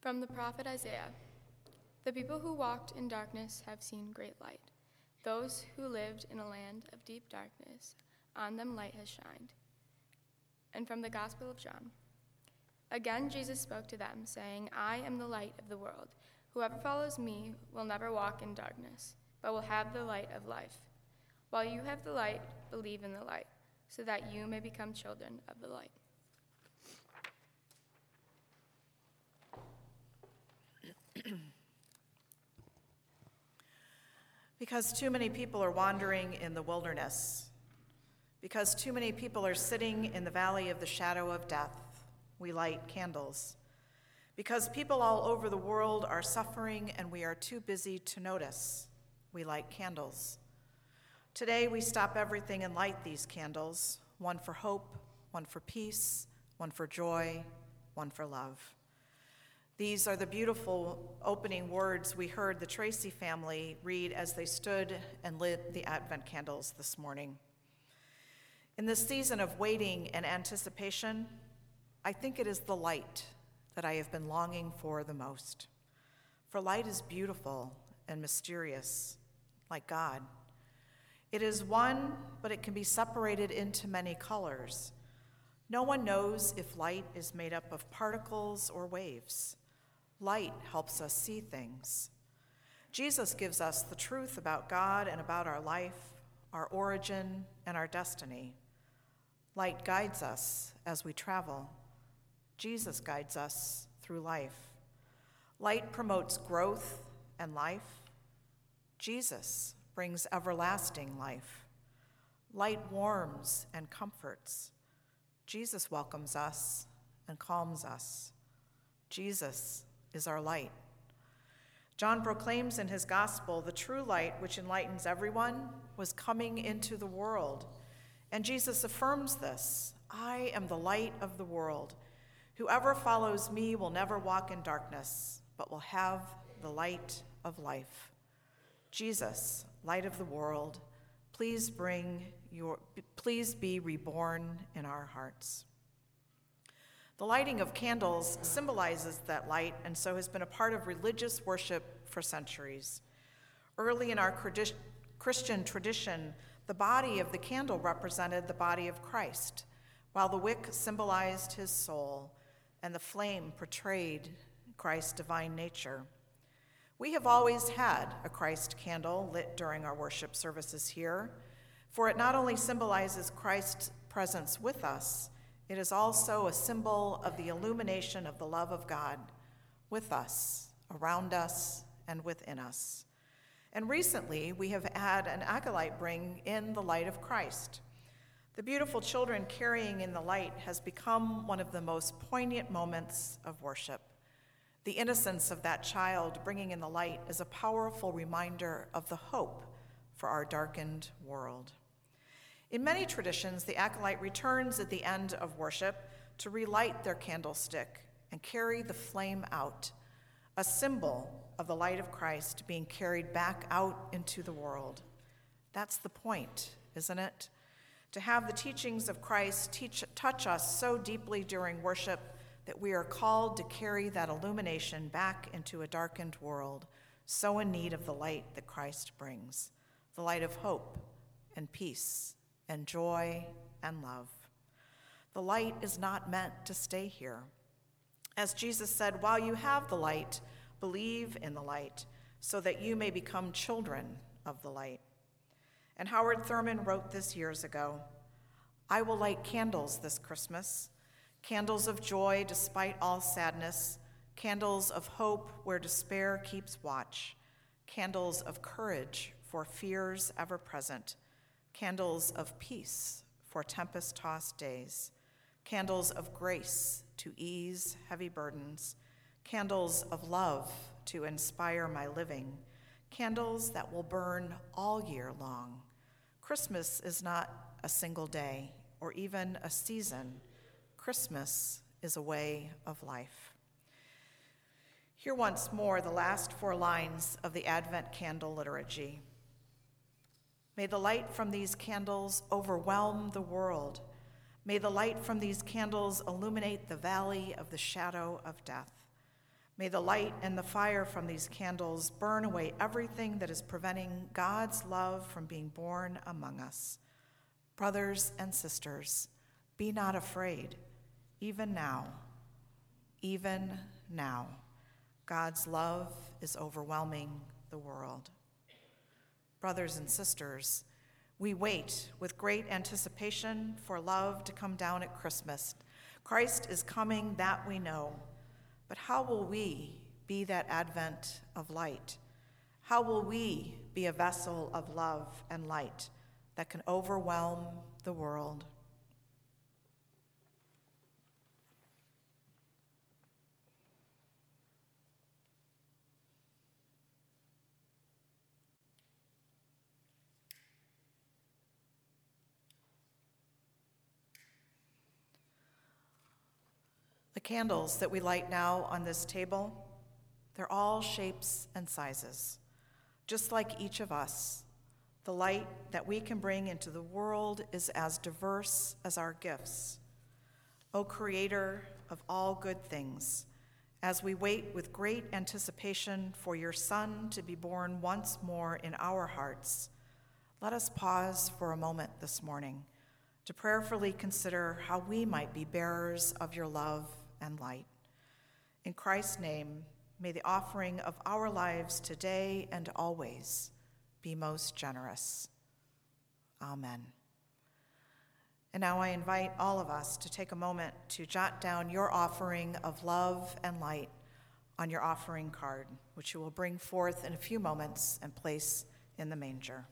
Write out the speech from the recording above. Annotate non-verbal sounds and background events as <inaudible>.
From the prophet Isaiah The people who walked in darkness have seen great light. Those who lived in a land of deep darkness, on them light has shined. And from the Gospel of John Again Jesus spoke to them, saying, I am the light of the world. Whoever follows me will never walk in darkness, but will have the light of life. While you have the light, believe in the light, so that you may become children of the light. <clears throat> Because too many people are wandering in the wilderness. Because too many people are sitting in the valley of the shadow of death, we light candles. Because people all over the world are suffering and we are too busy to notice, we light candles. Today we stop everything and light these candles one for hope, one for peace, one for joy, one for love. These are the beautiful opening words we heard the Tracy family read as they stood and lit the Advent candles this morning. In this season of waiting and anticipation, I think it is the light that I have been longing for the most. For light is beautiful and mysterious, like God. It is one, but it can be separated into many colors. No one knows if light is made up of particles or waves. Light helps us see things. Jesus gives us the truth about God and about our life, our origin, and our destiny. Light guides us as we travel. Jesus guides us through life. Light promotes growth and life. Jesus brings everlasting life. Light warms and comforts. Jesus welcomes us and calms us. Jesus is our light. John proclaims in his gospel the true light, which enlightens everyone, was coming into the world. And Jesus affirms this I am the light of the world. Whoever follows me will never walk in darkness, but will have the light of life. Jesus, light of the world, please bring your please be reborn in our hearts. The lighting of candles symbolizes that light and so has been a part of religious worship for centuries. Early in our Christian tradition, the body of the candle represented the body of Christ, while the wick symbolized his soul and the flame portrayed Christ's divine nature. We have always had a Christ candle lit during our worship services here, for it not only symbolizes Christ's presence with us, it is also a symbol of the illumination of the love of God with us, around us, and within us. And recently, we have had an acolyte bring in the light of Christ. The beautiful children carrying in the light has become one of the most poignant moments of worship. The innocence of that child bringing in the light is a powerful reminder of the hope for our darkened world. In many traditions, the acolyte returns at the end of worship to relight their candlestick and carry the flame out, a symbol of the light of Christ being carried back out into the world. That's the point, isn't it? To have the teachings of Christ teach, touch us so deeply during worship that we are called to carry that illumination back into a darkened world, so in need of the light that Christ brings the light of hope and peace and joy and love. The light is not meant to stay here. As Jesus said, while you have the light, believe in the light, so that you may become children of the light. And Howard Thurman wrote this years ago I will light candles this Christmas, candles of joy despite all sadness, candles of hope where despair keeps watch, candles of courage for fears ever present candles of peace for tempest tossed days, candles of grace to ease heavy burdens, candles of love to inspire my living, candles that will burn all year long. Christmas is not a single day or even a season, Christmas is a way of life. Hear once more the last four lines of the Advent candle liturgy. May the light from these candles overwhelm the world. May the light from these candles illuminate the valley of the shadow of death. May the light and the fire from these candles burn away everything that is preventing God's love from being born among us. Brothers and sisters, be not afraid, even now, even now. God's love is overwhelming the world. Brothers and sisters, we wait with great anticipation for love to come down at Christmas. Christ is coming, that we know. But how will we be that advent of light? How will we be a vessel of love and light that can overwhelm the world? The candles that we light now on this table, they're all shapes and sizes. Just like each of us, the light that we can bring into the world is as diverse as our gifts. O Creator of all good things, as we wait with great anticipation for your Son to be born once more in our hearts, let us pause for a moment this morning to prayerfully consider how we might be bearers of your love and light. In Christ's name, may the offering of our lives today and always be most generous. Amen. And now I invite all of us to take a moment to jot down your offering of love and light on your offering card, which you will bring forth in a few moments and place in the manger.